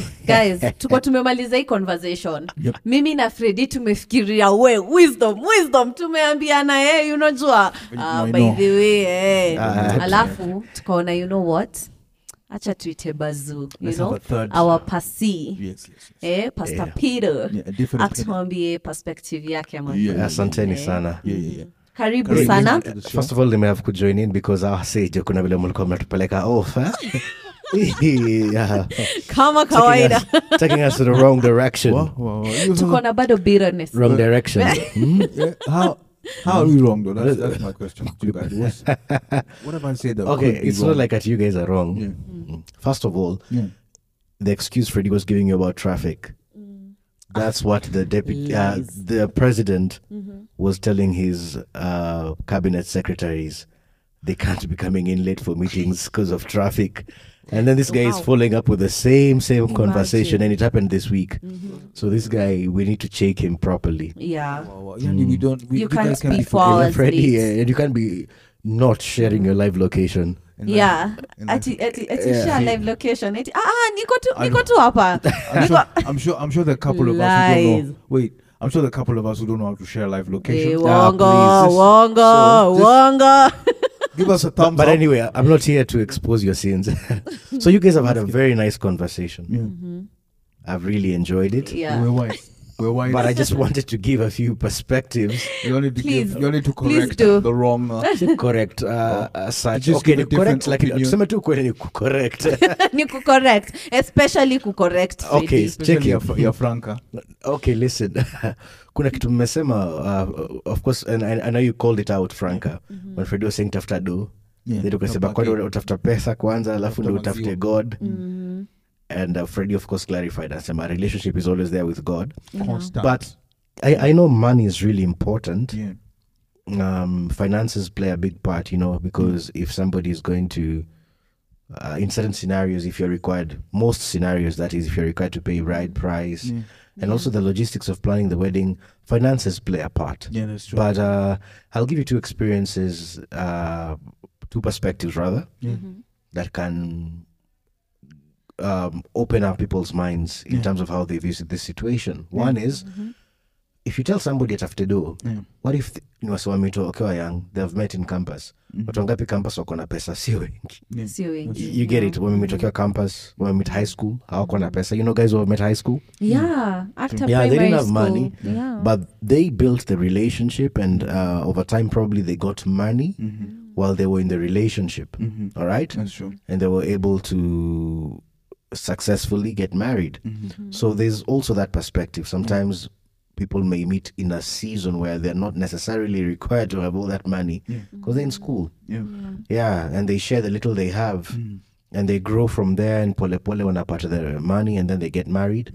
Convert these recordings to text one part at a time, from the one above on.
so guys tuko tumemaliza hii conversation Yep. mimi na fredi tumefikiria we wisdom wisdom tumeambiana hey, unajua uh, I by know. the way hey. uh, alafu tukaona you know what acha tuite bazu you know have a third. our pasi Yes, yes, yes. eh, pastor Yeah. peter Yeah, atuambie perspective yake Yeah, yeah, asanteni Eh. sana yeah, yeah, yeah. karibu Karibu sana first of all nimehave kujoin in because awasije kuna vile mlikuwa mnatupeleka off eh? Yeah. kama taking, us, taking us to the wrong direction Wow, wow, wow. You- tuko na bado bitterness wrong direction Hmm? Yeah, how how are we wrong though? That's, that's my question to you guys. What's, what have I said that okay could be it's wrong? not like that you guys are wrong yeah, Mm. first of all yeah. the excuse Freddy was giving you about traffic. That's what the deputy, uh, Lies. the president was telling his uh, cabinet secretaries. They can't be coming in late for meetings because of traffic. And then this guy is following up with the same same conversation, and it happened this week. So this guy, we need to check him properly. yeah Wow, wow. Yeah, we don't. We, You we can't can be be for- forgetting. Hours Freddy, late. uh, and you can't be not sharing your live location. And like- yeah and like- ati ati ati Yeah. share live location ati ah ah, niko tu I niko know. tu hapa I'm sure, I'm sure. I'm sure the couple of us who don't know. Wait, I'm sure the couple of us who don't know how to share live location. wongo please, just- wongo so wongo Give us a thumbs But up. anyway, I'm not here to expose your sins. so you guys have had a very nice conversation. Yeah. I've really enjoyed it. yeah We're white. We're white. But I just wanted to give a few perspectives. you only to Please. give, you only to correct the wrong. Uh, correct uh, as such. Just Okay, a correct different like opinion. tuseme tu kweli ni correct. ni kucorrect especially correct. Okay. Check your, it. fr- your Franca. okay, listen. Kuna kitu mmesema uh, of course and and, I know you called it out Franca when Freddie was saying tafuta do. Yeah, Then ukasema kwani utafuta pesa kwanza alafu ndo utafute god mm-hmm. And uh, Freddie of course clarified anasema relationship is always there with God. Constant. But I, I know money is really important. yeah. um, finances play a big part, you know, because if somebody is going to, uh, in certain scenarios, if you're required, most scenarios, that is, if you're required to pay bride price, Yeah. And also the logistics of planning the wedding, finances play a part. Yeah, that's true. But uh, I'll give you two experiences, uh, two perspectives rather, yeah. that can um, open up people's minds in Yeah. terms of how they view this situation. One is, if you tell somebody at after do, Yeah. what if th- ni wasi wamito wakiwa young they've met in campus Mhm. watu wangapi campus wako na pesa sio wengi Yeah. sio wengi you, you get it wamemetokea campus wamemit high school how hawako na pesa you know guys who have met high school yeah after Yeah, they didn't have school. money, yeah but they built the relationship and uh, over time probably they got money Mhm. while they were in the relationship Mhm. all right That's true. and they were able to successfully get married Mhm. so there's also that perspective sometimes people may meet in a season where they're not necessarily required to have all that money Yeah. because they're in school Yeah. Yeah, and they share the little they have, Mhm. and they grow from there. And pole pole wanapata their money, and then they get married.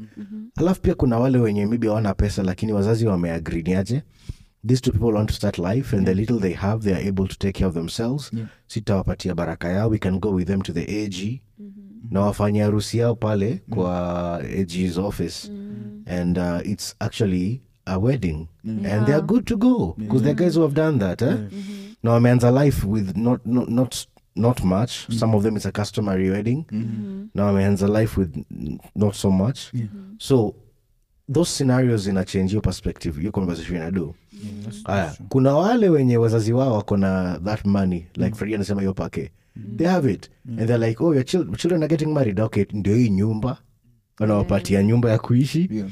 Alafu pia kuna wale wenye maybe hawana pesa, lakini wazazi wameagree niaje. These two people want to start life, and the little they have, they are able to take care of themselves. Yeah. Sitawapatia baraka yao. We can go with them to the AG na wafanya harusi yao pale kwa AG's office, and uh, it's actually a wedding, and they are good to go because they're guys who have done that. Eh? na wameanza life with not not not, not much. Some of them it's a customary wedding. Na wameanza life with not so much. Yeah. so those scenarios ina change your perspective your conversation ina do. Yeah, that's- kuna wale wenye wazazi wao wako na that money. Like Freddie anasema hiyo pake they have it. And they're like oh your chil- children are getting married. Okay ndio hii nyumba. Wanawapatia nyumba ya kuishi. Yeah.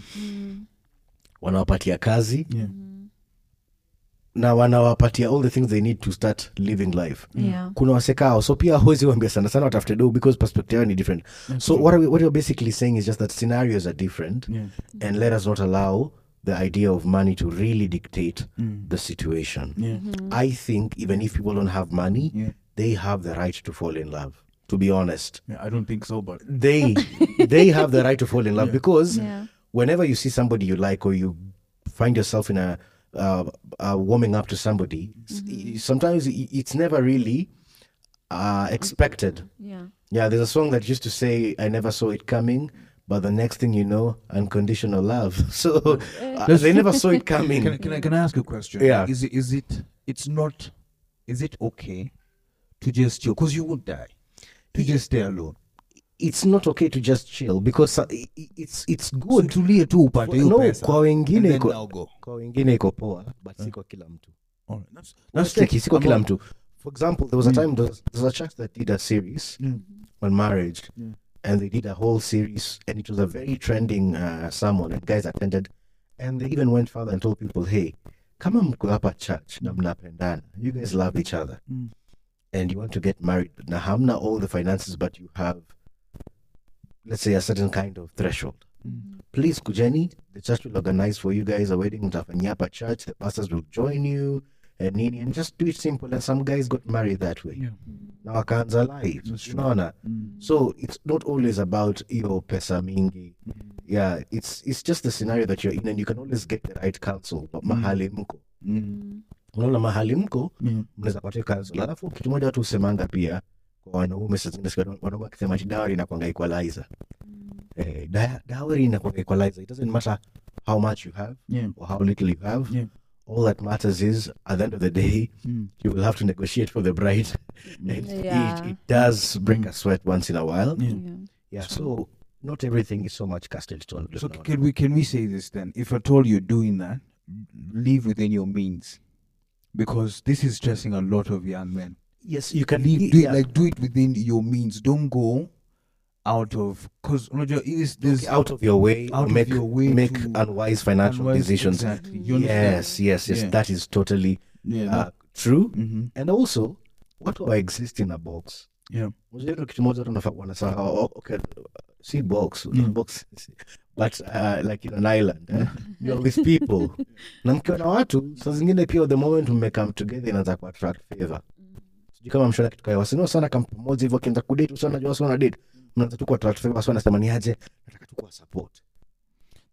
wanawapatia kazi. Yeah. na wanawapatia all the things they need to start living life. Yeah. Kuna wasekao. So pia hawezi wambia sana sana watafute do because perspective yao ni different. So what, are we, what you're basically saying is just that scenarios are different. Yeah. and let us not allow the idea of money to really dictate the situation. Yeah. i think even if people don't have money Yeah. They have the right to fall in love to be honest. Yeah, I don't think so, but they they have the right to fall in love because Yeah. whenever you see somebody you like or you find yourself in a uh, uh, warming up to somebody s- sometimes it's never really uh, expected. Yeah. Yeah there's a song that used to say i never saw it coming but the next thing you know unconditional love. So uh, they never saw it coming. Can, I- can I can I ask a question? Yeah. Is it is it it's not is it okay to just chill because you would die to just stay alone? it's not okay to just chill because uh, it's it's good tulie tu upate hiyo pesa kwa wengine iko, kwa wengine iko poa but si kwa kila mtu that's- That's tricky. Si kwa kila mtu. For example, there was a Mm. time there was, there was a church that did a series Mm. on marriage, Yeah. and they did a whole series, and it was a very trending uh, sermon, and guys attended, and they even went further and told people, "Hey, kama mko hapa church na mnapendana, you guys love each other, Mm. And you want to get married. Na hamna all the finances, but you have, let's say, a certain kind of threshold." Mm. please kujeni the church will organize for you guys a wedding mtafanyia hapa church the pastors will join you and nini and just do it simple and some guys got married that way Yeah. na wakaanza live That's true. unaona Mm. so it's not always about your pesa mingi yeah it's it's just the scenario that you're in and you can always get the right counsel but mahali mko Mm. Unaona mahali mko mnaweza pata hiyo counsel alafu kitu moja watu husemanga pia kwa wanaume wanaume wakisema ati dawari inakwanga equalizer eh, da- inakwanga equalizer it doesn't matter how much you have Yeah. or how little you have Yeah. all that matters is at the end of the day Mm. you will have to negotiate for the bride and Yeah. it, it does break a sweat once in a while Yeah. Yeah. yeah so not everything is so much cast in stone So can we can we say this then? If at all you're doing that, live within your means, because this is stressing a lot of young men. yes you can leave do it, like do it within your means. Don't go out of because is Don't this out of your way out make your way make unwise financial unwise- decisions Exactly. Yes yes yes Yeah. that is totally Yeah. uh, true mm-hmm. and also what do I exist in a box Yeah. Unajua hilo kitu moja watu wanafaa- wanasema oh, okay, si box mm. box but uh, like in an island eh? you're with people na mkiwa na watu saa zingine pia the moment mmecome together inaanza ku attract favor sijui kama mshona kitu kaya wasino sana kama pamoja hivyo akianza kudate usio najua wasio na date mnaanza tu ku attract favor wasio nasema ni aje nataka tu kuwa support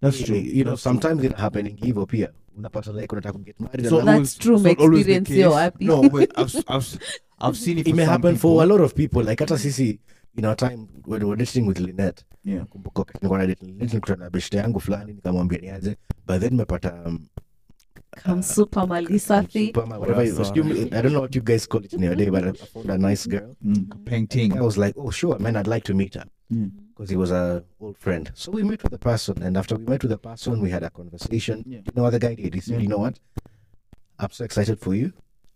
That's true. you know sometimes it happening hivyo pia unapata like unataka get married So That's always- true, the experience yo happy. No, wait I've, I've, I've seen it. it may happen people. for a lot of people like hata sisi in our time when we were dating with Lynette Yeah. kumbuka wakati nilikuwa na date Lynette nilikutana na beshte yangu fulani nikamwambia niaje but then nimepata um, Come super mali whatever you- you- I don't know what you guys call it in your day but I found a nice girl Mm. Painting. I was like oh sure man I'd like to meet her Mm. he was a old friend so we met with the person and after we met with the person we had a conversation Yeah. you know what the guy did he said Yeah. you know what I'm so excited for you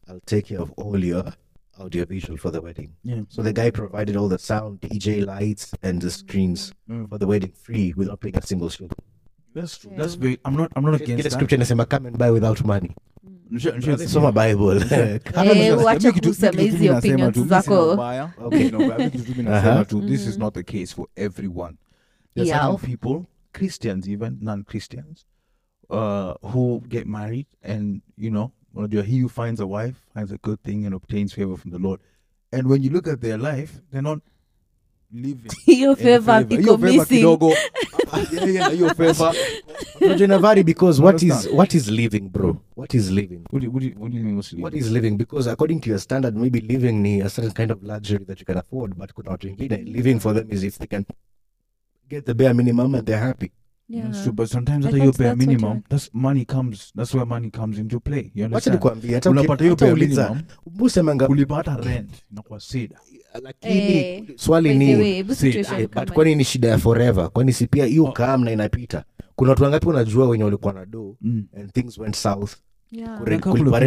I'll take care of all your audiovisual for the wedding Yeah. So the guy provided all the sound, DJ lights, and the screens Mm. for the wedding free without paying a single shilling. That's true. Yeah. That's very. I'm not. I'm not Get against the that. scripture inasema come and buy without money. Nisha- nisha- Brother, Soma Bible. Kama unasema- wacha Mimi kitu- kusema hizi opinions zako. Okay. Sina ubaya. Mimi kitu tu mimi nasema Uh-huh. tu, this is Mhm. not the case for everyone. There's Yeah. certain people, Christians even, non-Christians, uh, who get married and you know, unajua, he who finds a wife finds a good thing and obtains favor from the Lord. And when you look at their life, they're not living. Hiyo in the favor favor. iko Hiyo favor missing. kidogo. Yeah, yeah, hiyo favor. Unajua ina vary because what is Understand? what is living, bro? What is living? What do you, what do you, what do you mean what's What living? is living? Because according to your standard, maybe living ni a certain kind of luxury that you can afford, but could not wengine living for them is if they can get the bare minimum and they're happy. Yeah. So, but sometimes hata hiyo what minimum, that's money comes. That's where money comes into play. Wacha nikwambie hata Unapata hiyo hata minimum, musemanga ulipata rent inakuwa sida lakini hey, swali ni Eh, but kwani ni shida ya forever kwani si pia hiyo Oh. kam na inapita kuna watu wangapi unajua wenye walikuwa na do Mm. and things went south Yeah.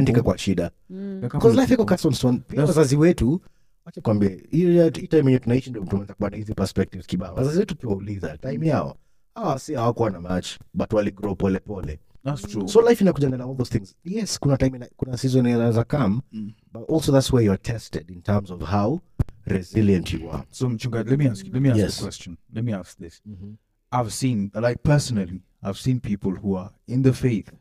Ikakuwa shida Mm. life iko wazazi wetu wacha kwambie hii time yenye tunaishi ndio tumeanza kupata hizi perspectives kibao wazazi wetu tuwauliza time yao hawa si hawakuwa na match but waligrow pole pole That's true. so life inakujanga na all those things yes kuna time ina, kuna season inaweza come Mm. but also that's where you're tested in terms of how resilient you are So Mchunga, let me ask let me ask Yes. a question. Let me ask this. I've seen, like personally, I've seen people who are in the faith,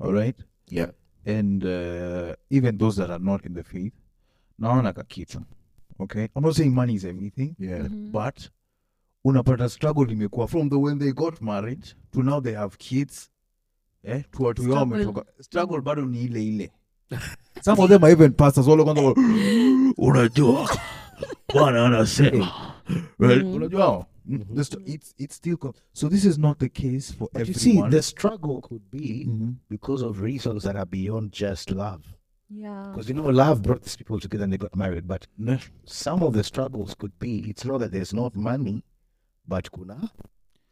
all right, yeah and uh, even those that are not in the faith. Naona kakitu. Okay, I'm not saying money is everything, yeah Mhm. but unapata struggle imekuwa from the when they got married to now they have kids. Eh, to watu wao Struggle. wametoka. Struggle bado ni ile ile. Some of them are even pastors wale kwanza wa- unajua bwana anasema right Mm. unajua hao? Mm, the st- it's it's still co- so this is not the case for But you see, the struggle could be Mhm. because of reasons that are beyond just love. Yeah. Because you know, love brought these people together and they got married. But Ne- some of the struggles could be it's not that there's not money, but kuna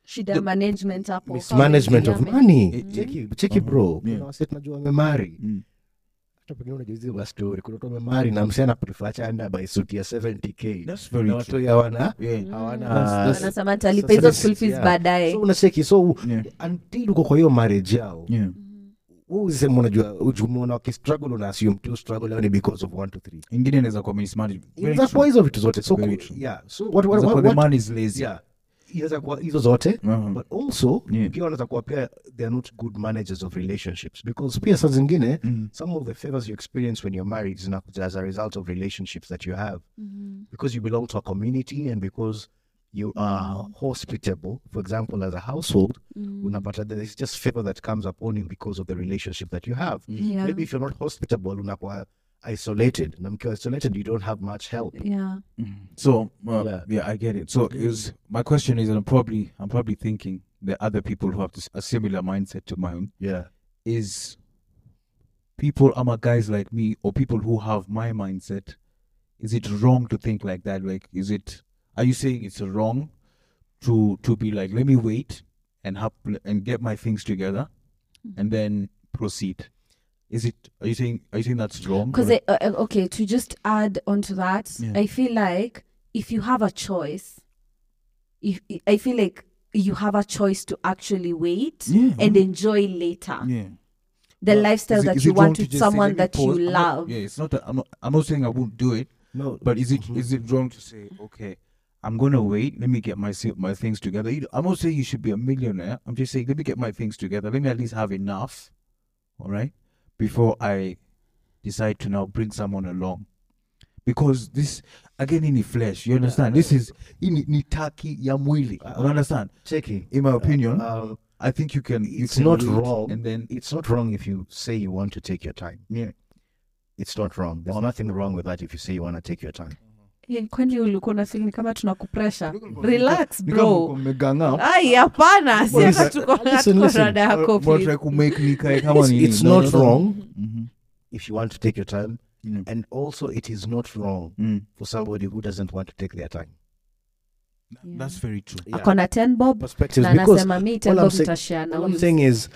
shida management hapo. mismanagement of money. cheki cheki bro. Kuna wase tunajua wamemari hata pengine unajua hizi mastori kuna watu wamemari na msee anaprefer chanda by suit ya 70k That's very na watu hawana Yeah. hawana That's- that's- anasema atalipa hizo school fees baadaye. so unacheki so Yeah. until uko kwa hiyo marriage yao. Yeah. usema unajua umeona wakistruggle una assume tu struggle yao ni because of one to three. Ingine inaweza kuwa mismanagement. Very inaweza kuwa true. hizo vitu zote. So Very ku- true. yeah. So what what Inaweza what, the what man is lazy. yeah inaweza kuwa hizo zote Uh-huh. but also Yeah. pia wanaweza kuwa pia they are not good managers of relationships because pia saa zingine Mm. some of the favors you experience when you're married zinakuja as a result of relationships that you have because you belong to a community and because you are hospitable for example as a household unapata there is just favor that comes upon you because of the relationship that you have Yeah. maybe if you're not hospitable unakuwa isolated na mkiwa isolated you don't have much help yeah So uh, Yeah. yeah. I get it. So is my question is, and I'm probably I'm probably thinking there are other people who have a similar mindset to mine. yeah Is people, I'm a guys like me, or people who have my mindset. Is it wrong to think like that? Like, is it? Are you saying it's wrong to to be like, let me wait and have and get my things together, and then proceed? Is it? Are you saying? Are you saying that's wrong? because uh, uh, okay to just add on to that Yeah. i feel like if you have a choice if i feel like you have a choice to actually wait Yeah. and enjoy later yeah. the Well, lifestyle is it- that is you want to with someone "Let me that you pause"? I'm not- love yeah, it's not. That, I'm not. I'm not saying I won't do it, no but is it is it wrong to say, okay, I'm gonna wait. Let me get my my things together. You- I'm not saying you should be a millionaire. I'm just saying let me get my things together. Let me at least have enough, all right, before I decide to now bring someone along. Because this again in the flesh, you understand? This is in ni taki ya mwili. You understand? cheki In my opinion, um, I think you can. You it's can not wrong and then it's not wrong if you say you want to take your time yeah. it's not wrong there's nothing wrong with that if you say you want to take your time kwani ulikuwa na feel ni kama tunakupresha relax Ni kama bro uko mmeganga. ai hapana si Well, hata listen, tuko listen, tuko listen. rada yako Mwa- please. try kumake nikae kama it's, nini. it's not no, no. wrong Mhm. if you want to take your time Mm. and also it is not wrong Mm. for somebody who doesn't want to take their time Yeah. That's very true. ako na 10 bob perspectives na because anasema mi 10 all I'm bob saying- nitashare na all I'm saying is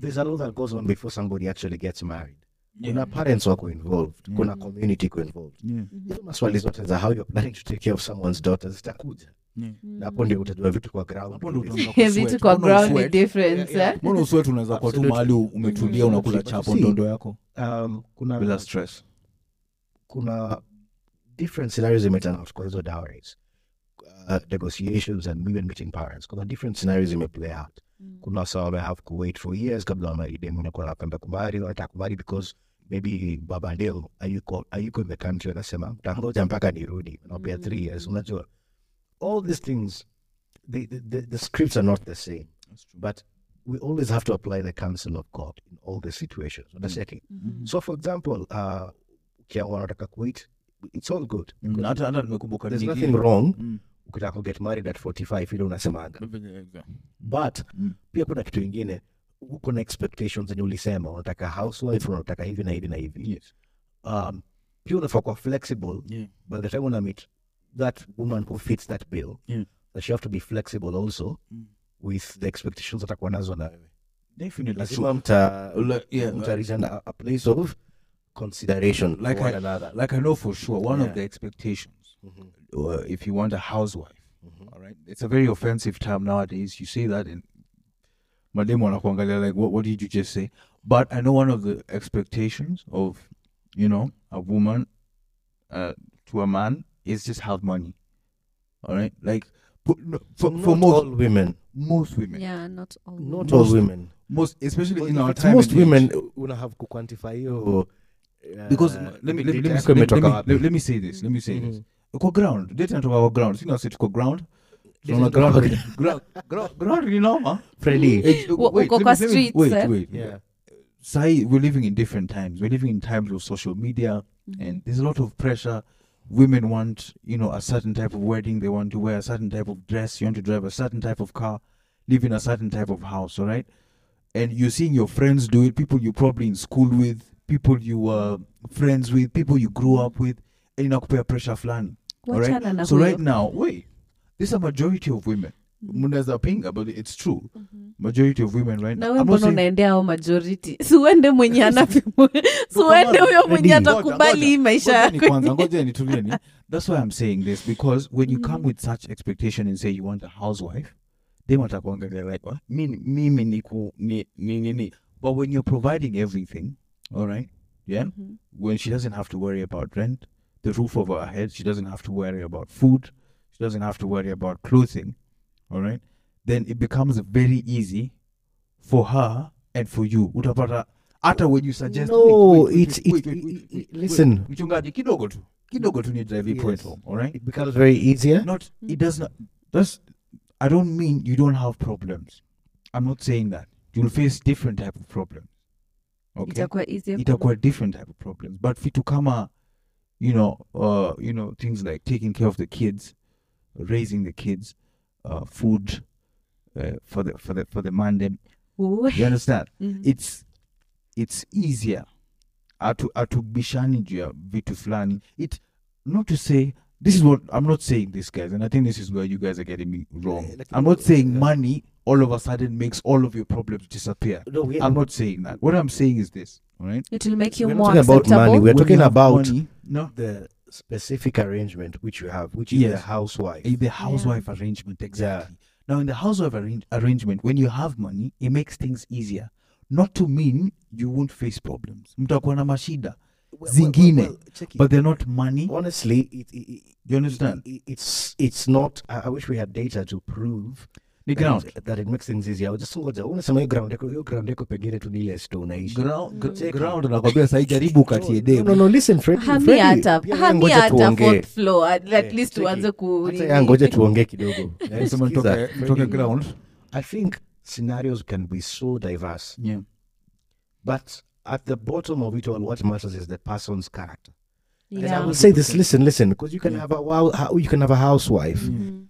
there's a lot that goes on before somebody actually gets married kuna parents wako involved Yeah. kuna community iko involved Yeah. hizo maswali zote za how you're planning to take care of someone's daughter zitakuja Yeah. hapo ndio utajua vitu kwa ground Hapo ndo utaanza Yeah, kusweat. vitu kwa Mbona ground ni usweat? difference? Mbona usweat unaweza kuwa tu mahali umetulia Mhm. unakula chapo ndondo yako um, kuna bila stress. kuna different scenarios zimeturn out kwa hizo dowries uh, negotiations and even meeting parents kuna different scenarios imeplay out kuna wasa wame have to wait for years kabla wamaride mnakuwa napenda kumari wanataka kumari because maybe baba ndio ayuko ayuko in the country anasema tangoja mpaka nirudi naopea three years. Unajua all these things the, the, the, scripts are not the same but we always have to apply the counsel of god in all the situations. Unacheki so for example uh, ukiamua unataka kuwait it's all good. Mm, hata hata there's nothing wrong. Mm. Ukitaka kuget married at 45 ile unasemaga but Mm. pia kuna kitu ingine kuna expectations zenye ulisema unataka housewife unataka hivi na hivi na hivi Yes. um, pia unafaa kuwa flexible Yeah. by the time una meet that woman who fits that bill Yeah. that you have to be flexible also Mm. with the expectations atakuwa nazo na wewe lazima mta yeah, mta reach a, a place of consideration Like I- like I know for sure one of the expectations, Mhm. Uh, if you want a housewife, Mhm. all right, it's a very offensive term nowadays. You say that in mademu wanakuangalia like, what, what did you just say? But I know one of the expectations of, you know, a woman uh, to a man is just have money, all right, like put, no, for, Not for most all women most women, yeah not all not Most- all women most especially But in our time most and age. women una have kuquantify hiyo uh, because let me let me let me, data let, me, let, me, let, let me say this. Let me say this. Kwa ground, data inatoka kwa ground. Sina say tuko ground. Data Tunaona inatoka ground. ground, ground, ground ni noma. Freddy. Wa- wait, uko let kwa me- let streets, Wait, eh? wait. Yeah. Sai, we're living in different times. We're living in times of social media, and there's a lot of pressure. Women want, you know, a certain type of wedding. They want to wear a certain type of dress. You want to drive a certain type of car, live in a certain type of house. All right, and you're seeing your friends do it. People you probably in school with, people you were friends with, people you grew up with, and inakupea pressure fulani. All right. Na So huyo. right now, wait, this is a majority of women mnaweza pinga but it's true majority of women right nawe mbona unaendea ao majority siuende mwenye anavimwe siuende huyo mwenye atakubali hii maisha Ngoja ni yako kwanza, ngoja nitulieni. that's why i'm saying this because when you come Mhm. with such expectation and say you want a housewife they watakuangalia like "What? Mi- mimi niku ni ni ni but when you're providing everything all right yeah Mhm. when she doesn't have to worry about rent the roof over her head. She doesn't have to worry about food. She doesn't have to worry about clothing. All right? Then it becomes very easy for her and for you. Utapata hata when you suggest No, it's- wait, it- wait, it- wait, it- wait, listen. wait, mchungaji kidogo tu. Kidogo tu ni drive hii point Yes. home all right? It becomes very easier. not hmm. it does not that's i don't mean you don't have problems. I'm not saying that. You'll face different type of problems. Okay? Itakuwa easier itakuwa different type of problems. But vitu kama you know uh you know things like taking care of the kids raising the kids uh food uh, for the for the for the man them. Uwe. you understand? Mhm. it's it's easier. Atu atubishani juu ya vitu fulani. It not to say this is what i'm not saying this guys and i think this is where you guys are getting me wrong. Yeah, like- i'm not saying money all of a sudden makes all of your problems disappear. No, we, i'm not saying that. What i'm saying is this all right? It will make you We're more talking about money, we're When talking you about money, no. the specific arrangement which you have, which is Yes. the housewife. Eh, the housewife arrangement exactly. Now in the housewife arrange- arrangement when you have money it makes things easier. Not to mean you won't face problems. Mtakuwa na mashida. Zingine, check it. but they're not money. Honestly, it, it, it, you understand? it- it's it's not. I, I wish we had data to prove ni ground that it makes things easier. Just ngoja, unasema hiyo ground yako, hiyo ground yako pengine tu ni ile store unaishi. ground, Mm. ground nakwambia sasa jaribu ukatie No, demu no, no, listen, Freddy, hami Freddy, hata hami hata fourth floor at, least tuanze ku Hata ngoja tuongee kidogo. Nasema nitoke mtoke ground I think scenarios can be so diverse, yeah but at the bottom of it all, what matters is the person's character. And I will say this: listen, listen, because you can Yeah. have a wow, you can have a housewife, Mhm.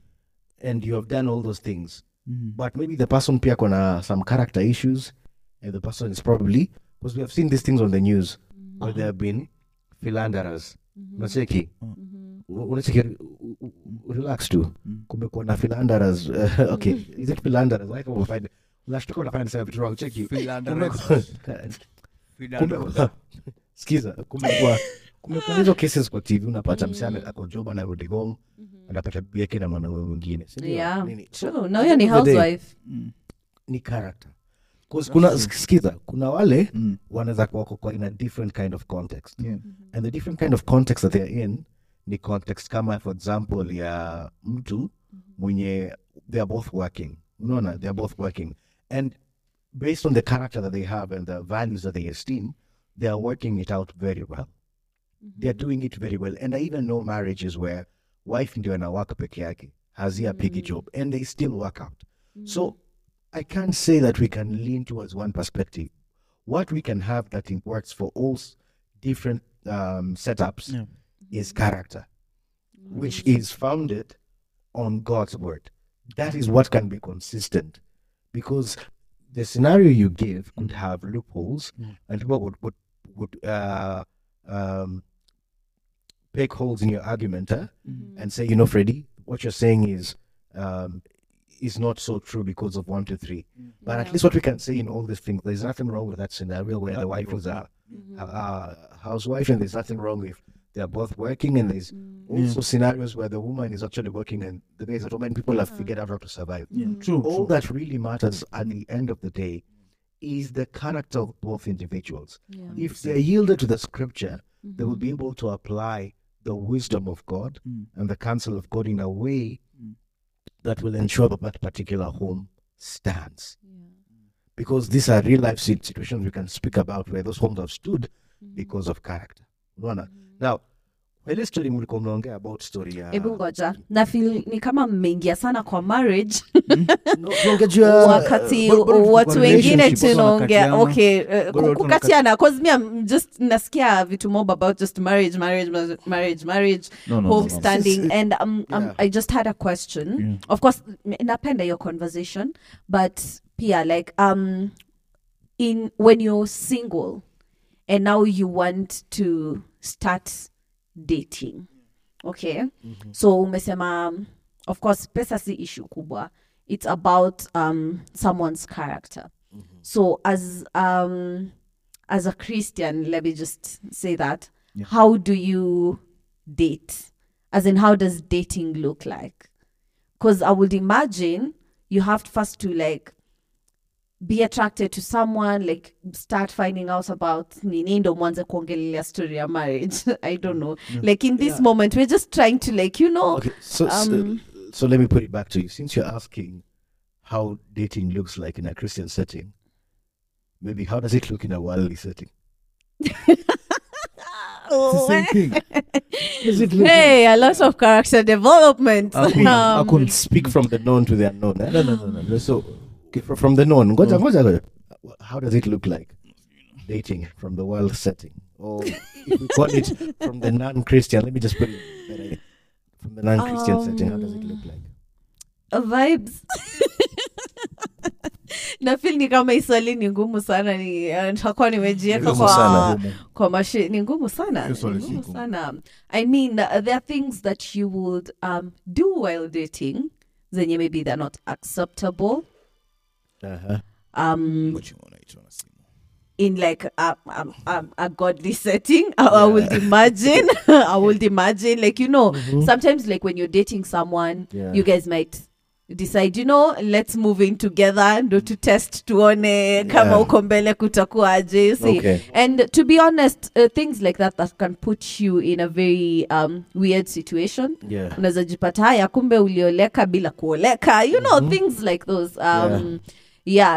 And you have done all those things, mm. but maybe the person pia kona some character issues, and the person is probably because we have seen these things on the news where there have been philanderers. Unacheki, Mhm. Unacheki, u- u- u- relax tu. Mm. Kumekuwa na philanderers. uh, okay, is it philanderers? I can find. Unashtuka unafanya nisema vitu wrong. Cheki. Kumekuwa- kumekuwa kumekuwa hizo cases kwa TV unapata Mm. msichana ako job anarudi home anapata yake na mwanaume mwingine. si ndio? Yeah, Nini? So, True. na huyo ni at the end of the day, housewife Mm. ni character. Kuna sikiza, kuna wale Mm. wanaweza kuwa wako kwa in a different kind of context Yeah. and the different kind of context that they're in ni context kama for example ya mtu mwenye theyare both working unaona theyare both working and based on the character that they have and the values that they esteem they are working it out very well they are doing it very well and i even know marriages where wife ndio anawaka peke yake hazia pigi Mm. job and they still work out so I can't say that we can lean towards one perspective. What we can have that works for all different um, setups Yeah. is character, which is founded on God's word. That is what can be consistent, because the scenario you give could have loopholes, Mm. and people would would would uh, um, pick holes in your argument huh? and say, you know, Freddy, what you're saying is um, is not so true because of one, two, three. But at least what we can say in all these things, there's nothing wrong with that scenario where the wife is a, Mhm. a, a housewife, and there's nothing wrong if they're both working, and there's Mm. also scenarios where the woman is actually working and the guys at home, and people have figured out how to survive. Yeah, Mhm. true. All true. that really matters at the end of the day is the character of both individuals. Yeah. If they're yielded to the scripture, they will be able to apply the wisdom of God Mm. and the counsel of God in a way Mm. that will ensure that that particular home stands. Yeah. Because these are real life situations we can speak about where those homes have stood Mhm. because of character. Mhm. Now, ile story mlikuwa mnaongea about story ya hebu ngoja na feel ni kama mmeingia sana kwa marriage tunaongea juu wakati watu wengine tunaongea okay uh, kukatiana cause me I'm just nasikia vitu mob about just marriage marriage marriage marriage No, no, home no. standing no. and um, um, yeah. i just had a question Yeah. of course napenda your conversation but pia like um in when you're single and now you want to start dating. Okay? So umesema um, of course pesa si issue kubwa. It's about um someone's character. So as um as a christian let me just say that Yeah. how do you date? As in how does dating look like? Because i would imagine you have first to like be attracted to someone like start finding out about nini ndo mwanze kuongelelea story ya marriage i don't know like in this Yeah. moment we're just trying to like you know Okay, so, so Um, so let me put it back to you. Since you're asking how dating looks like in a Christian setting, maybe how does it look in a worldly setting? It's the same thing. Does it hey a lot of character development I could, I Um, could speak from the known to the unknown. eh? No, no, no, no, no. So okay, fr- from the known, ngoja, Oh. ngoja, ngoja. how does it look like dating from the world setting? Or if we call it from the non-Christian, let me just put it better. From the non-Christian setting, how does it look like? vibes nafil ni kama iswali ni ngumu sana ni eh, nitakuwa nimejieka kwa, sana. kwa mashi ni ngumu sana ngumu. sana i mean uh, there are things that you would um, do while dating zenye maybe they're not acceptable Uh-huh. um, What you wanna eat on a simu? in like a, a, a, a godly setting I, I would imagine i would imagine like you know sometimes like when you're dating someone Yeah. you guys might decide you know let's move in together ndo to test tuone kama Yeah. uko mbele kutakuaje see Okay. and to be honest uh, things like that that can put you in a very um, weird situation Yeah. unaweza jipata haya kumbe ulioleka bila kuoleka you know things like those um yeah.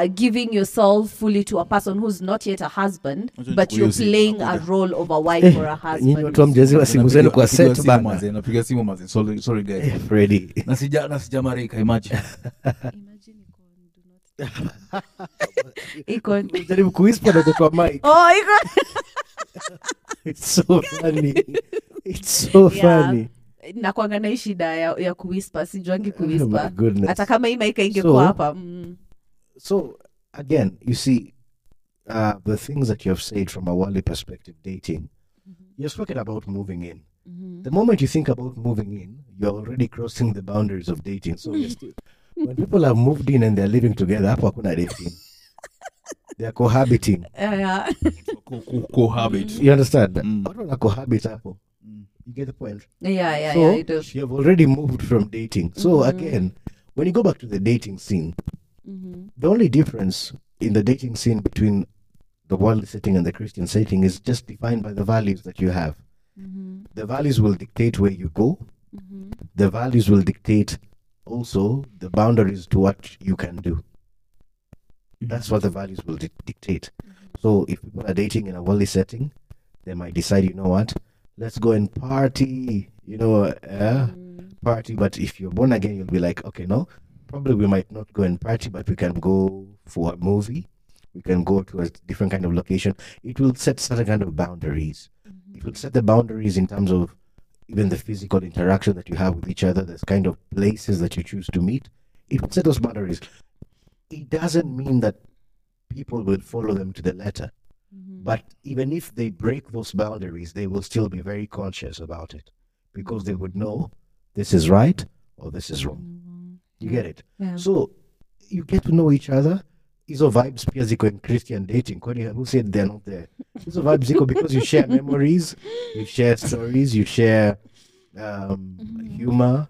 Giving yourself fully to a person who's not yet a husband but you're playing a role of a wife or a husband watu wa mjezi wa simu zenu kwa Napiga- napiga set simu bana. manze, napiga simu manze. Sorry, sorry guys. Eh, Freddy. na sija na imagine iko Jaribu kuwhisper na kutoa mic. oh iko It's so funny. It's so Yeah. funny. nakwanga na shida ya, ya kuwispa sijuangi Oh my kuwispa goodness. hata kama hii maika ingekuwa So- hapa mm. So again, you see, uh, the things that you have said from a worldly perspective, dating, you're speaking about moving in. The moment you think about moving in, you're already crossing the boundaries of dating. So you're still, when people have moved in and they're living together, hapo hakuna dating. They're cohabiting. yeah. Co- co- cohabit You understand? Mm. Watu wana cohabit hapo. Mm. You get the point? yeah yeah so yeah I do. you have already moved from dating. So Mhm. again, when you go back to the dating scene, Mhm. the only difference in the dating scene between the worldly setting and the Christian setting is just defined by the values that you have. Mhm. The values will dictate where you go. Mhm. The values will dictate also the boundaries to what you can do. That's what the values will di- dictate. So if people are dating in a worldly setting, they might decide, you know what, let's go and party, you know, uh, party. But if you're born again, you'll be like, okay, no, probably we might not go and party, but we can go for a movie. We can go to a different kind of location. It will set certain kind of boundaries. It will set the boundaries in terms of even the physical interaction that you have with each other, the kind of places that you choose to meet. It will set those boundaries. It doesn't mean that people will follow them to the letter. Mm-hmm. But even if they break those boundaries, they will still be very conscious about it because they would know this is right or this is wrong. Mm-hmm. You get it? Yeah. So you get to know each other. Hizo vibes pia ziko in Christian dating. Kwani who said they're not there? Hizo vibes ziko because you share memories, you share stories, you share um, humor,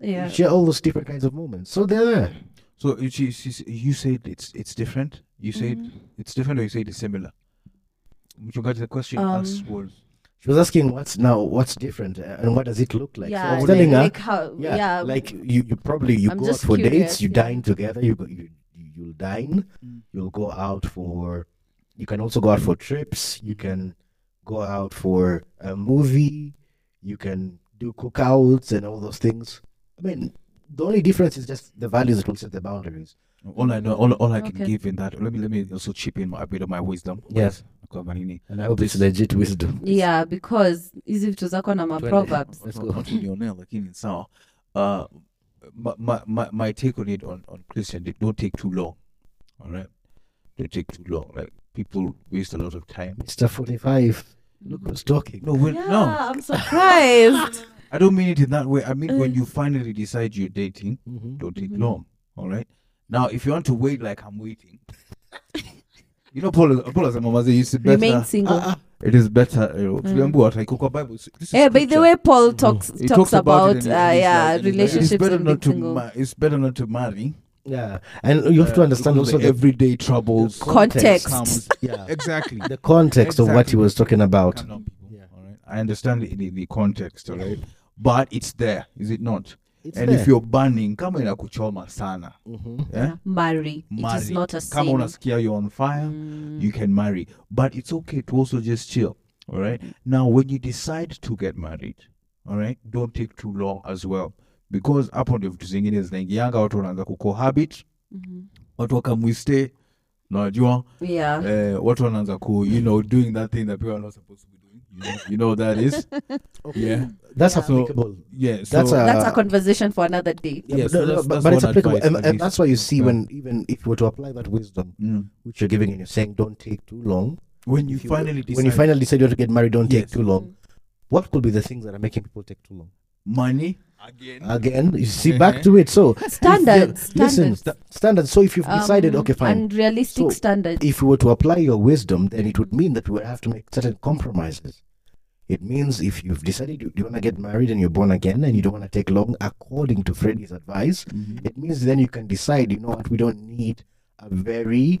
yeah you share all those different kinds of moments. So they're there. so you, you, you said it's it's different you said Mhm. it's different or you said it's similar with regard to the question Um, asked was She was asking what's now, what's different, uh, and what does it look like. so I yeah was telling her, like how yeah, yeah like you, you probably you I'm go out for curious, dates, you yeah. dine together, you go, you you'll dine, Mm. you'll go out for, you can also go out for trips, you can go out for a movie, you can do cookouts and all those things. I mean, the only difference is just the values that will set the boundaries. all I know all, all I can give in that let me let me also chip in my, a bit of my wisdom Yes. Kwa manini. And I hope it's legit wisdom. yeah because hizi vitu zako na maproverbs Let's go. Watu nionea lakini sawa uh, my, my, my, my take on it on, on Christian it don't take too long all right don't take too long like people waste a lot of time Mr. 45, look who's talking. no yeah no i'm surprised I don't mean it in that way. I mean when uh. you finally decide you're dating, mm-hmm. don't take mm-hmm. long. All right. Now, if you want to wait like I'm waiting, you know, Paul, Paul as a mama say, it's better. Remain single. It is better. You know, tuliambiwa, like, kwa Bible, this is Eh, by the way, Paul talks He talks, about, it uh, and yeah like- and he's like, relationships it's better and not to ma- it's better not to marry Yeah, and you have to uh, understand also of the the everyday troubles Context. comes yeah, exactly the context of what he was talking about. Calm. Yeah. All right. I understand the, the, the context, all right? But it's there, is it not? It's and there. if you're burning, kama inakuchoma sana. Mhm. Yeah? Marry. It is Marry. not a Kama unasikia you're on fire, Mm. you can marry. But it's okay to also just chill. All right. Now, when you decide to get married, all right, don't take too long as well. Because hapo ndio vitu zingine zinaingianga watu wanaanza kucohabit Mhm. watu wakamwiste najua Yeah. eh, watu wanaanza ku you know doing that thing that people are not supposed to be you know, you know what that is yeah That's Yeah. applicable. yeah so That's a- That's a conversation for another day. Yeah, Yeah, but, so no, no, that's- but, that's but it's applicable, advice, and, and that's why you see Yeah. when even if you were to apply that wisdom mm. which you're giving and you're saying don't take too long. when you you- finally decide when you finally decide you want to get married, don't take too long. What could be the things that are making people take too long? money again Again, you see, Uh-huh. back to it. So Standards. if listen, Standards. sta- standards. So if you've decided, Um, okay, fine. And realistic So, standards. if you were to apply your wisdom, then it would mean that we would have to make certain compromises. It means if you've decided you, you want to get married and you're born again and you don't want to take long, according to Freddy's advice, Mhm. it means then you can decide, you know what, we don't need a very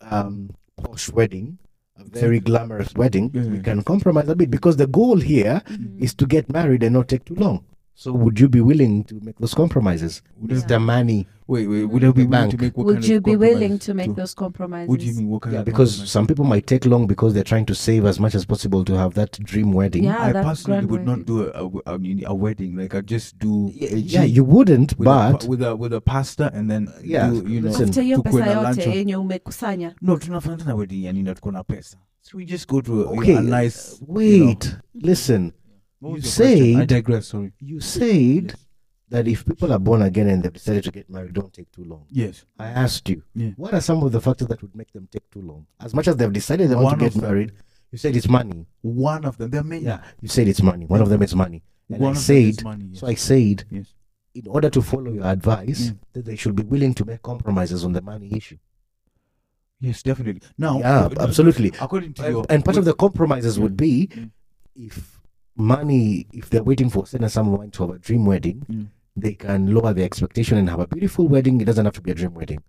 um, posh wedding, a very glamorous wedding. Yeah. We can compromise a bit because the goal here Mhm. is to get married and not take too long. So would you be willing to make those compromises? Would Yeah. have- Mr. Money. wait wait would I be The willing to make what Would kind you of be willing to make to- those compromises? what do you mean what kind Yeah, of because compromise? some people might take long because they're trying to save as much as possible to have that dream wedding. Yeah, I that personally grand would not do a, a, I mean, a wedding like I just do Yeah, yeah, you wouldn't, with but pa- with a with a pasta and then yeah, do, you know. After hiyo tukuwe pesa yote on- yenye umekusanya no tunafanya na wedding yani na tuko na pesa so we just go to a, Okay, a nice wait, listen. You question? I said- digress sorry You said Yes. that if people are born again and they've decided to get married, don't take too long. yes I asked you, Yeah. what are some of the factors that would make them take too long? As much as they've decided they want One to get them- married, you said it's money. one of them there are many Yeah, you said it's money. One of them is money. And one I of them is said, money yes. so I said, yes in order to follow your advice, that they should be willing to make compromises on the money issue. yes definitely now yeah, uh, absolutely. according to And, your and part of the compromises Yeah. would be if money, if they're waiting for a certain sum of money to have a dream wedding, Mm. they can lower their expectation and have a beautiful wedding. It doesn't have to be a dream wedding.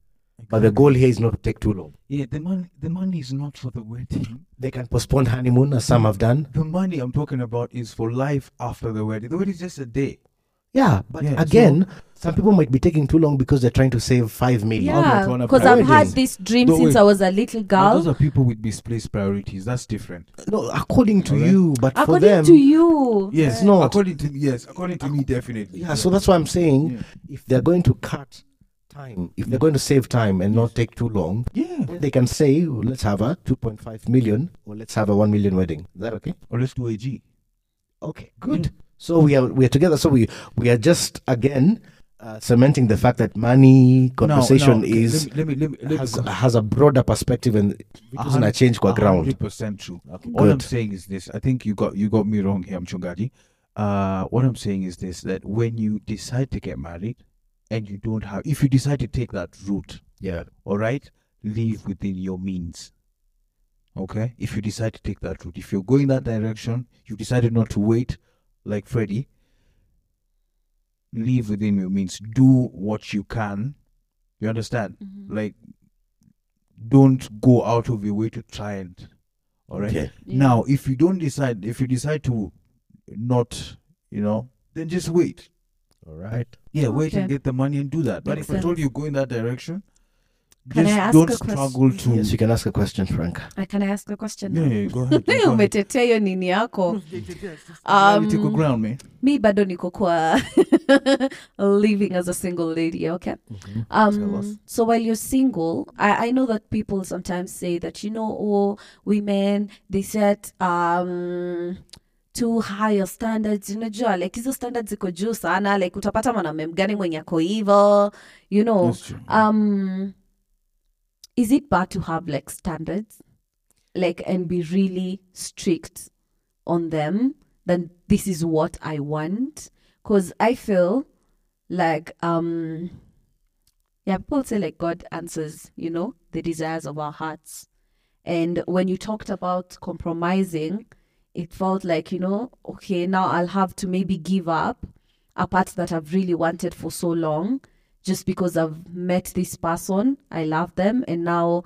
But the goal here is not to take too long. yeah the money the money is not for the wedding They can postpone honeymoon, as some have done. the money I'm talking about is for life after the wedding the wedding is just a day Yeah, but Yeah, so- again, some people might be taking too long because they're trying to save five million. Yeah because i've had this dream No, since wait. i was a little Now, girl those are people with misplaced priorities that's different No, according to Okay. you, but for according them, to you yes It's not. according to yes according to me definitely yeah. So that's why I'm saying, yeah. if they're going to cut time, if they're going to save time and not take too long, yeah they can say, "Oh, let's have a 2.5 million or let's have a 1 million wedding. Is that okay? or let's do a G Okay, good. So we are we are together. So we we are just again uh, cementing the fact that money conversation Now- now, is let me let me let me, has has a broader perspective and it doesn't change kwa ground. hundred percent true. Okay, all I'm saying is this. I think you got you got me wrong here Mchungaji. Uh what I'm saying is this that when you decide to get married and you don't have if you decide to take that route Yeah. all right live within your means. Okay? If you decide to take that route if you're going that direction you decided not to wait like Freddy live within your means do what you can you understand Mhm. like don't go out of your way to try and all right Okay. Yeah. now if you don't decide if you decide to not you know then just wait All right. yeah wait and get the money and do that but Makes if i told you go in that direction Can I ask don't a question? struggle to Yes, you can ask a question, Frank. I can i ask a question yeah, now? yeah, go ahead, go ahead. umetetea hiyo nini yako Um, take a Um, ground man mi bado niko kwa living as a single lady okay Tell um so while you're single I, I know that people sometimes say that you know oh women they set um too higher standards unajua like hizo standards ziko juu sana like utapata mwanamume mgani mwenye ako hivo you know That's true. um is it bad to have like standards like and be really strict on them then this is what I want. Because I feel like, um, yeah, people say like God answers, you know, the desires of our hearts. And when you talked about compromising, it felt like, you know, okay, now I'll have to maybe give up a part that I've really wanted for so long just because I've met this person. I love them. And now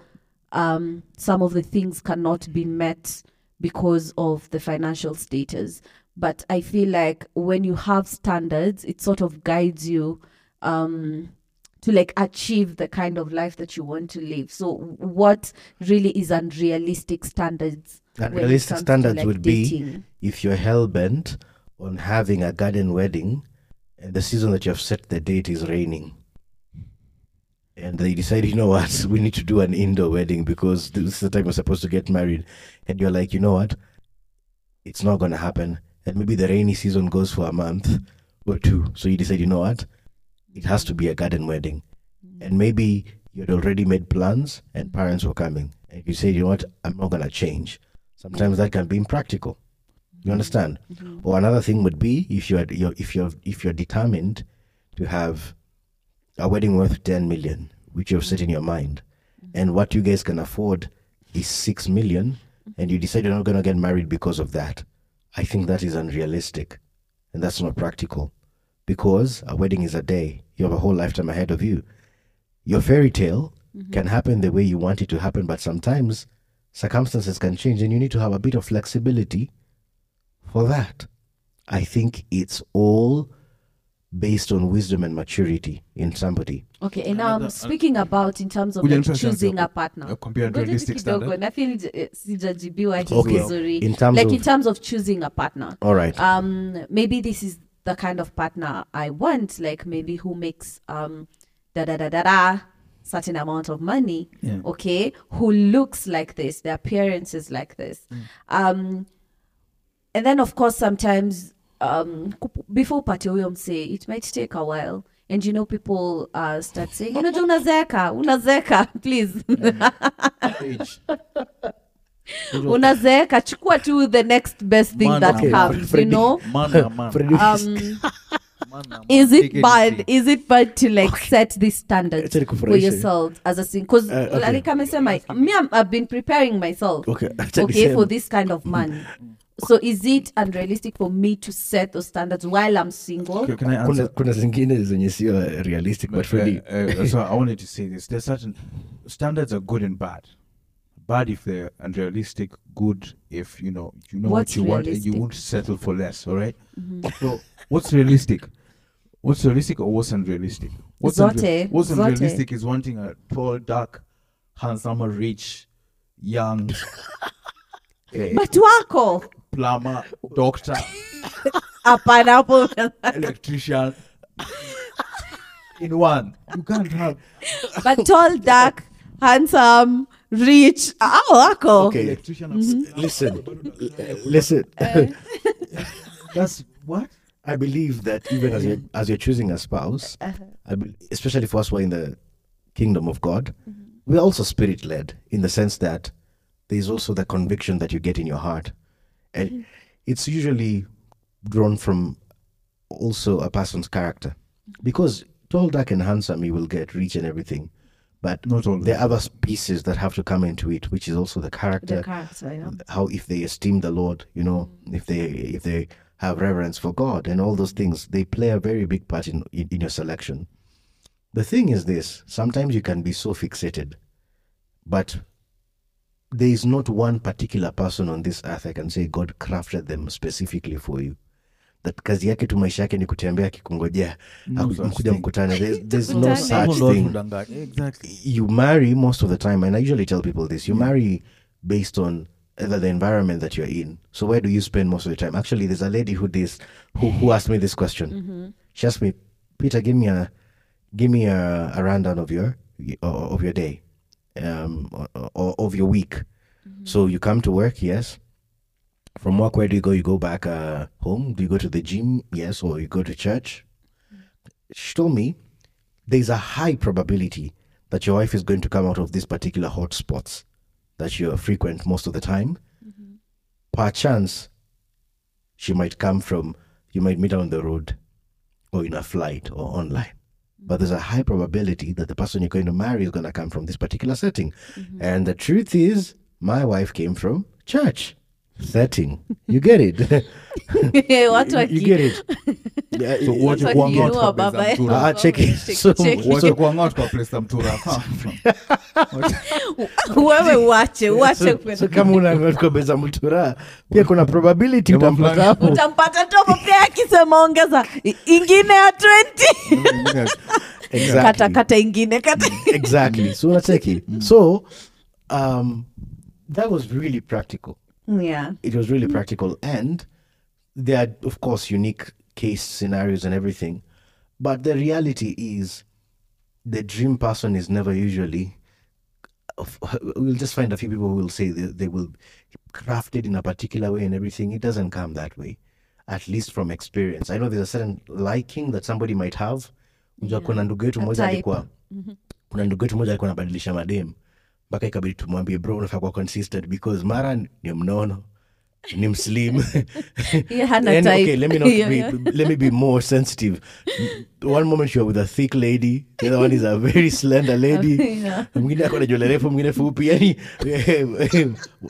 um, some of the things cannot be met because of the financial status. But I feel like when you have standards, it sort of guides you um, to like achieve the kind of life that you want to live. So, what really is unrealistic standards? Unrealistic standards like, would be if you're hell bent on having a garden wedding and the season that you have set the date is raining. And they decide, you know what, we need to do an indoor wedding because this is the time we're supposed to get married. And you're like, you know what, it's not going to happen. And maybe the rainy season goes for a month or two. So you decide, you know what, it has to be a garden wedding. Mm. And maybe you had already made plans and parents were coming. And you say, you know what, I'm not going to change. Sometimes that can be impractical. You understand? Mm-hmm. Or another thing would be if you're, you're if you're if you're determined to have a wedding worth ten million, which you've set in your mind, mm-hmm. and what you guys can afford is six million, and you decide you're not gonna get married because of that. I think that is unrealistic, and that's not practical, because a wedding is a day. You have a whole lifetime ahead of you. Your fairy tale mm-hmm. can happen the way you want it to happen, but sometimes circumstances can change, and you need to have a bit of flexibility for that. I think it's all based on wisdom and maturity in somebody. Okay, and now I'm speaking about in terms of like choosing a partner. uh, compare Ngoja realistic tu kidogo, standard. feel eh, sijajibiwa hii Okay, vizuri. in terms like of- in terms of choosing a partner. All right. um maybe this is the kind of partner i want like maybe who makes um da da da da da certain amount of money Yeah. okay who looks like this their appearance is like this um and then of course sometimes um before upate huyo msee it might take a while. And you know people uh, start saying unajua unazeka unazeka please. Unazeeka chukua tu the next best thing Man, that okay, comes you know? Man, man. Um is it bad is it bad to like set this standard for yourself as a sing because Uh, okay. like amesema me I'm, i've been preparing myself Okay, okay for this kind of man so is it unrealistic for me to set those standards while i'm single Okay, can I kuna, answer? kuna zingine zenye sio realistic but Freddy, Uh, uh, so I wanted to say this. There's certain standards are good and bad. Bad if they're unrealistic. Good if you know you know What's what you want and you won't settle for less. All right? So what's realistic? What's realistic or what's unrealistic? What's, Zote, what's zote. unrealistic is wanting a tall, dark, handsome, rich, young, eh, but wako plumber, doctor, hapana hapo electrician. In one, you can't have. But tall dark handsome rich. Ah wako Okay. electrician. and- listen, l- listen. That's what. I believe that even as you're, as you're choosing a spouse, I be, especially for us who are in the kingdom of God, we're also spirit led in the sense that there's also the conviction that you get in your heart. And mm-hmm. it's usually drawn from also a person's character. Because tall, dark, and handsome, you will get rich and everything. But Not all. there are other pieces that have to come into it, which is also the character, the character yeah. how if they esteem the Lord, you know, mm. if they if they have reverence for God and all those things, they play a very big part in, in, in your selection. The thing is this sometimes you can be so fixated, but there is not one particular person on this earth I can say God crafted them specifically for you. That kazi yake tu maisha yake ni kutembea akikungojea No aku- such mkuja thing. mkutane. There's, there's no such thing Exactly. you marry most of the time, and I usually tell people this you marry based on either the environment that you're in. So where do you spend most of the time? Actually, there's a lady who this who, who asked me this question. Mm-hmm. She asked me, Peter, give me a give me a, a rundown of your of your day, um, or, or of your week. So you come to work, yes. From work, where do you go? You go back uh, home. Do you go to the gym? Yes, or you go to church. She told me there's a high probability that your wife is going to come out of these particular hot spots that you frequent most of the time. Per chance, she might come from you might meet her on the road or in a flight or online but there's a high probability that the person you're going to marry is going to come from this particular setting. Mm-hmm. And the truth is my wife came from church setting you get it watu you, you get it Yeah, So it- what Watu you want wakiinua out baba kabisa mtura. Ah, check it. Check, So- check. so- Wacha kuwa ng'at kwa place ya mtura. wewe uache uache so, kwenda. so kama unakobeza mtura pia kuna probability Jamaa utampata fulani. hapo utampata tomo pia akisema ongeza i- ingine ya 20 Exactly. kata kata ingine kata exactly so unacheki so um that was really practical yeah. It was really practical. And there are of course unique case scenarios and everything. But the reality is the dream person is never usually we'll just find a few people who will say they, they will craft it in a particular way and everything. It doesn't come that way at least from experience. I know there's a certain liking that somebody might have. Unajua kuna ndugu yetu mmoja alikuwa mm-hmm. kuna ndugu yetu mmoja alikuwa anabadilisha madem mpaka ikabidi tumwambie bro unafaa kuwa consistent because mara ni mnono ni mslim type. okay let me not Yeah, be, yeah. let me be more sensitive. One moment you're with a thick lady the other one is a very slender lady. Mwingine ako na nywele refu mwingine fupi yani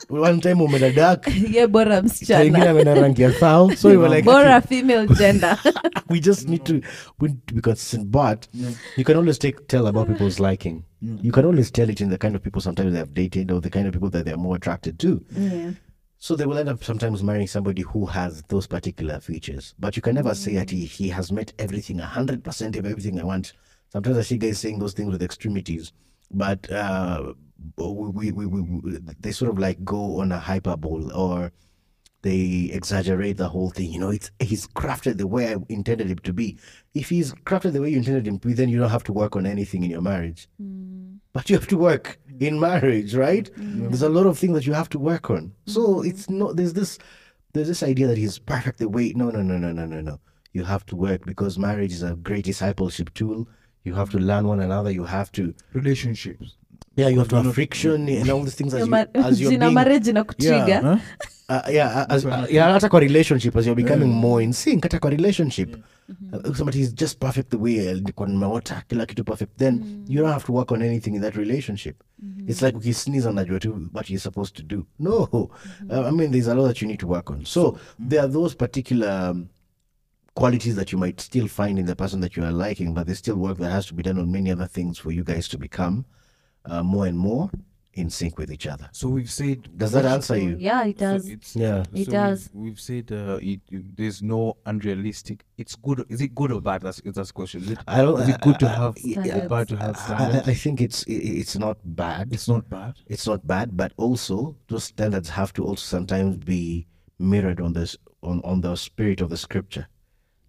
one time umena dark. Ye bora saa ingine rangi ya thao so we were like bora female gender. We just need to we need to be but you can always take tell about people's liking. You can always tell it in the kind of people sometimes they have dated or the kind of people that they're more attracted to. Yeah. So they will end up sometimes marrying somebody who has those particular features but you can never say that he, he has met everything 100% of everything i want sometimes i see guys saying those things with extremities but uh we, we, we, we they sort of like go on a hyperbole or they exaggerate the whole thing. You know, it's he's crafted the way I intended him to be. If he's crafted the way you intended him to be, then you don't have to work on anything in your marriage. But you have to work in marriage, right? Mm-hmm. There's a lot of things that you have to work on. So mm-hmm. it's not there's this there's this idea that he's perfect the way. No, no, no, no, no, no, no. You have to work because marriage is a great discipleship tool. You have to learn one another. You have to Relationships. Yeah. You have to have friction and all these things as, you, as you're being marriage na kutriga Huh? uh, yeah, as, uh, yeah, hata kwa relationship as you're becoming more in sync hata kwa relationship. Uh, somebody is just perfect the way uh, nimeota kila kitu perfect. Then you don't have to work on anything in that relationship. It's like ukisneeze anajua tu what you're supposed to do. No. Uh, i mean there's a lot that you need to work on. So there are those particular um, qualities that you might still find in the person that you are liking but there's still work that has to be done on many other things for you guys to become uh, more and more in sync with each other So we've said. does that answer you yeah it So does it's, yeah It so does. We've, we've said uh, it, it- there's no unrealistic. It's good. Is it good or bad? That's that's question. Is it, I don't. is it good to I- I- have? I- Is it bad to have standards? I think it's i- it's not bad. it's not bad. It's not bad, but also those standards have to also sometimes be mirrored on this on on the spirit of the scripture,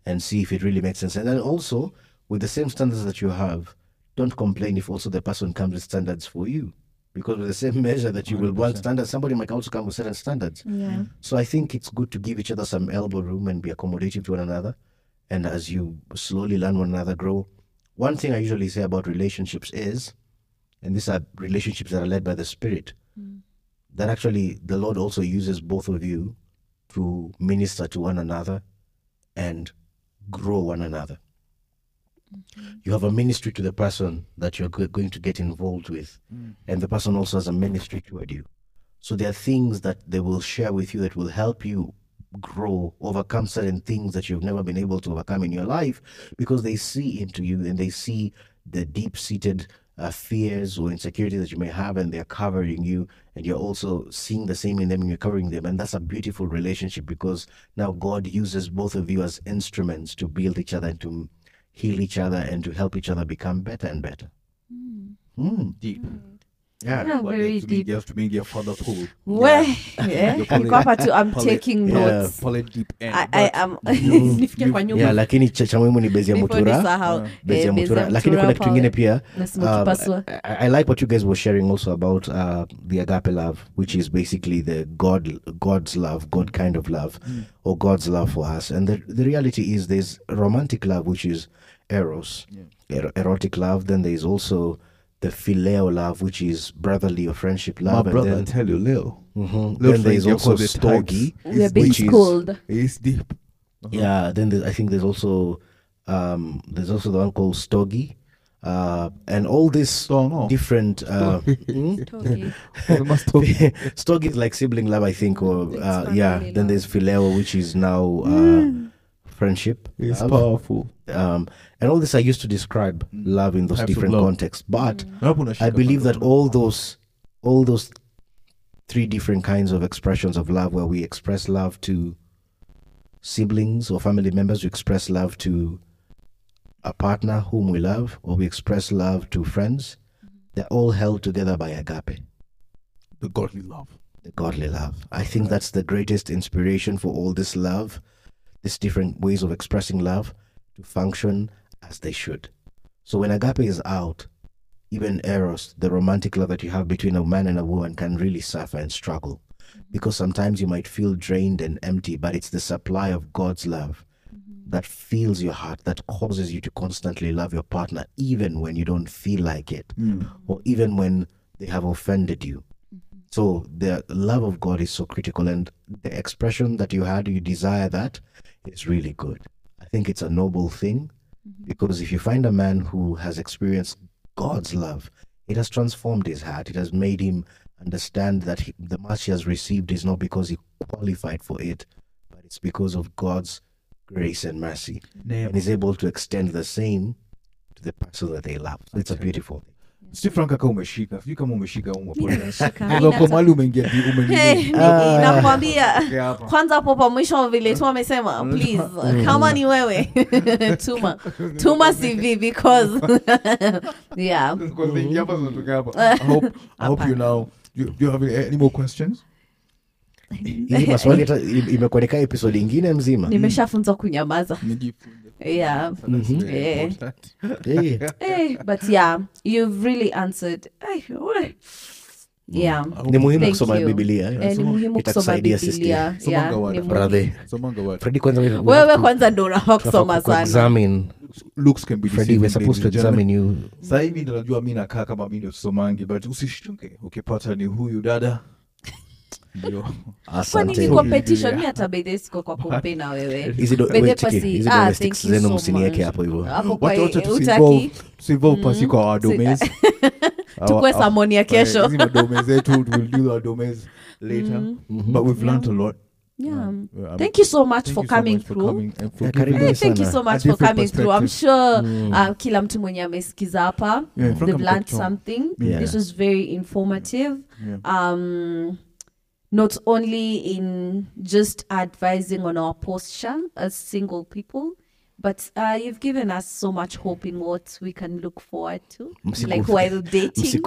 and see if it really makes sense. And then also with the same standards that you have, don't complain if also the person comes with standards for you, because with the same measure that you will want standards, somebody might also come with certain standards. yeah So I think it's good to give each other some elbow room and be accommodating to one another. And as you slowly learn one another grow, one thing I usually say about relationships is, and these are relationships that are led by the Spirit, mm. that actually the Lord also uses both of you to minister to one another and grow one another. You have a ministry to the person that you're go- going to get involved with, and the person also has a ministry toward you. So there are things that they will share with you that will help you grow, overcome certain things that you've never been able to overcome in your life because they see into you and they see the deep seated uh, fears or insecurities that you may have and they're covering you and you're also seeing the same in them and you're covering them. And that's a beautiful relationship because now God uses both of you as instruments to build each other and to heal each other and to help each other become better and better. Mm. Deep. Yeah. Yeah, But very deep. You have to make your father pull. we yeah. You're probably- niko hapa tu i'm probably- taking yeah. notes Pull it deep end. I, I am you- nifikie kwa nyuma Yeah, lakini cha cha muhimu ni bezi ya mutura bezi Eh, ya mutura ya lakini kuna kitu kingine pia um. I, I like what you guys were sharing also about uh, the agape love which is basically the god god's love god kind of love or god's love for us and the, the reality is there's romantic love which is eros Yeah. er- erotic love then there's also the phileo love, which is brotherly or friendship love. My love, brother, I and tell you, Lil. then, mhm, Lil then there's Frank, also you call it We're being which is- schooled. It's deep. Yeah, then there's, I think there's also um, there's also the one called storge, uh, and all this Oh, no. different. Uh, hmm? Totally. It must have- storge is like sibling love, I think, or uh, yeah. Then love. there's Phileo, which is now uh, friendship. is powerful. Um, and all this I used to describe love in those different love. contexts, but Hakuna I believe that all those all those three different kinds of expressions of love where we express love to siblings or family members, we express love to a partner whom we love, or we express love to friends, they're all held together by agape, the godly love. the godly love. I think that's the greatest inspiration for all this love, these different ways of expressing love to function as they should. So when agape is out, even eros, the romantic love that you have between a man and a woman, can really suffer and struggle. Mm-hmm. Because sometimes you might feel drained and empty, but it's the supply of God's love mm-hmm. that fills your heart, that causes you to constantly love your partner, even when you don't feel like it, mm. or even when they have offended you. Mm-hmm. So the love of God is so critical, and the expression that you had, you desire that, is really good. I think it's a noble thing mm-hmm. because if you find a man who has experienced God's love, it has transformed his heart. It has made him understand that he, the much he has received is not because he qualified for it, but it's because of God's grace and mercy. And he's able to extend the same to the person that they love. So it's a beautiful thing. Si frank kama umeshika sijui kama umeshika mahali umeingia Ah. nakwambia. Kwanza hapo pa mwisho vile tu amesema please kama ni wewe tuma. Tuma cv because yeah. Because they- hapa zinatoka hapa. I hope, I hope you now. You, you have any more questions? Hizi maswali hata im- imekuwa ni kaa episode ingine mzima. nimeshafunzwa kunyamaza Nijifunze. yeah That's very Yeah. important. Eh, hey, but yeah you've really answered Ay, we. yeah I hope ni muhimu Thank kusoma you. bibilia Eh, ni muhimu kusoma itakusaidia sister. bibilia Somanga yeah, word. ni muhimu. Brother. Somanga word. Freddy kwanza we- we wewe have to- kwanza ndo unafaa kusoma tunafaa ku- sana examine. Looks can be Freddy, we're deceiving, supposed to ladies and gentlemen. examine you. Sasa hivi ndo najua mi nakaa kama mi ndio somangi but usishtuke ukipata ni huyu dada ndio kwani Asante. ni competition Yeah. mi hata bedhe siko kwa kompe na wewe Hizi do- Bedhe wait, chiki, pasi- hizi ah, domestics thank you zenu so msinieke much. hapo hivyo. hapo kwa Wacha- wacha utaki tusinvolve- tusinvolve pasi kwa our domains. tukue Our- samoni ya our- kesho hizi madomains zetu we'll do our domains later but we've learned a lot yeah. Yeah, thank you so much thank for you so coming much for through coming and for Yeah, giving karibu Hey, us thank you sana. so A much for different coming through. I'm sure Mm. uh, kila mtu mwenye amesikiza hapa Yeah, Frank they've learned amekuwa something. Yeah. This was very informative. Yeah. Um, not only in just advising on our posture as single people, but uh, you've given us so much hope in what we can look forward to, Msikufe. like while dating.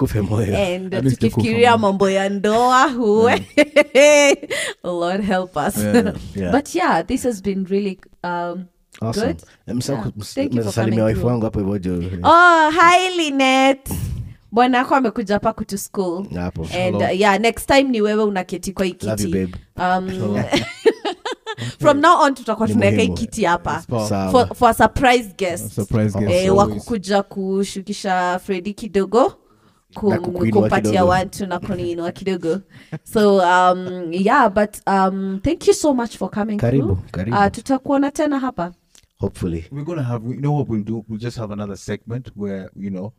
and least tukifikiria mambo ya ndoa huwe lord help us Yeah. Yeah. but yeah this has been really um Awesome. good. Yeah. Thank you for coming through. wangu hapo hivyo jo oh hi linet bwana ako amekuja hapa kutu school. Hapo. And uh, yeah next time ni wewe unaketi kwa hii love you kiti. babe. Um, from now on tutakuwa Ni tunaweka hii muhimu. kiti hapa. Sawa. for, for a surprise guest. Surprise guest. Eh, wa always. kukuja kushukisha fredi kidogo Na kukuinua kidogo. watu na kuniinua kidogo. So um, yeah but um, thank you so much for coming karibu through. karibu Uh, tutakuona tena hapa. Hopefully. We're gonna have you know what we'll do? We'll just have another segment where you know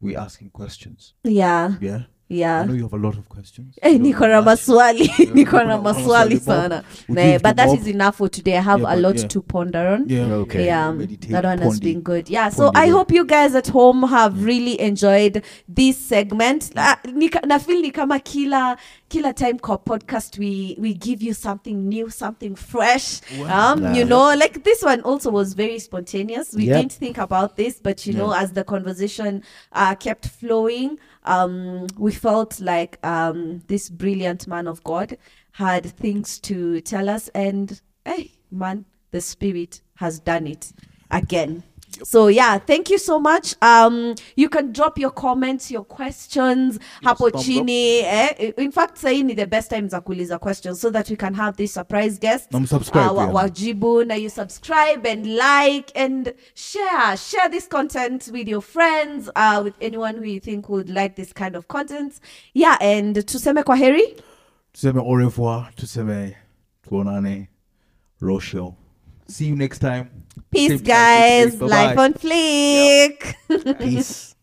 we asking questions. Yeah. Yeah i yeah know you have a lot of questions. Eh, niko na maswali. Niko na maswali maswali sana. We'll Nah, but you that more. is enough for today. I have Yeah, a lot yeah. to ponder on. Yeah. Okay. yeah Meditate, that one has been good. Yeah so i hope you guys at home have really enjoyed this segment. Na- nika- na feel ni kama kila kila time kwa podcast we we give you something new something fresh. Um you know like this one also was very spontaneous. We Yep. didn't think about this but you know as the conversation uh, kept flowing um we felt like um this brilliant man of god had things to tell us and hey man the spirit has done it again So yeah, thank you so much. Um, you can drop your comments, your questions, hapo chini. Eh? In fact, saying the best time za kuuliza questions so that we can have this surprise guest. Uh, wa- wajibu na you subscribe and like and share share this content with your friends uh, with anyone who you think would like this kind of content yeah and tuseme kwa heri tuseme au revoir tuseme tuonane roshel see you next time. Peace Same guys. Life on flick Peace.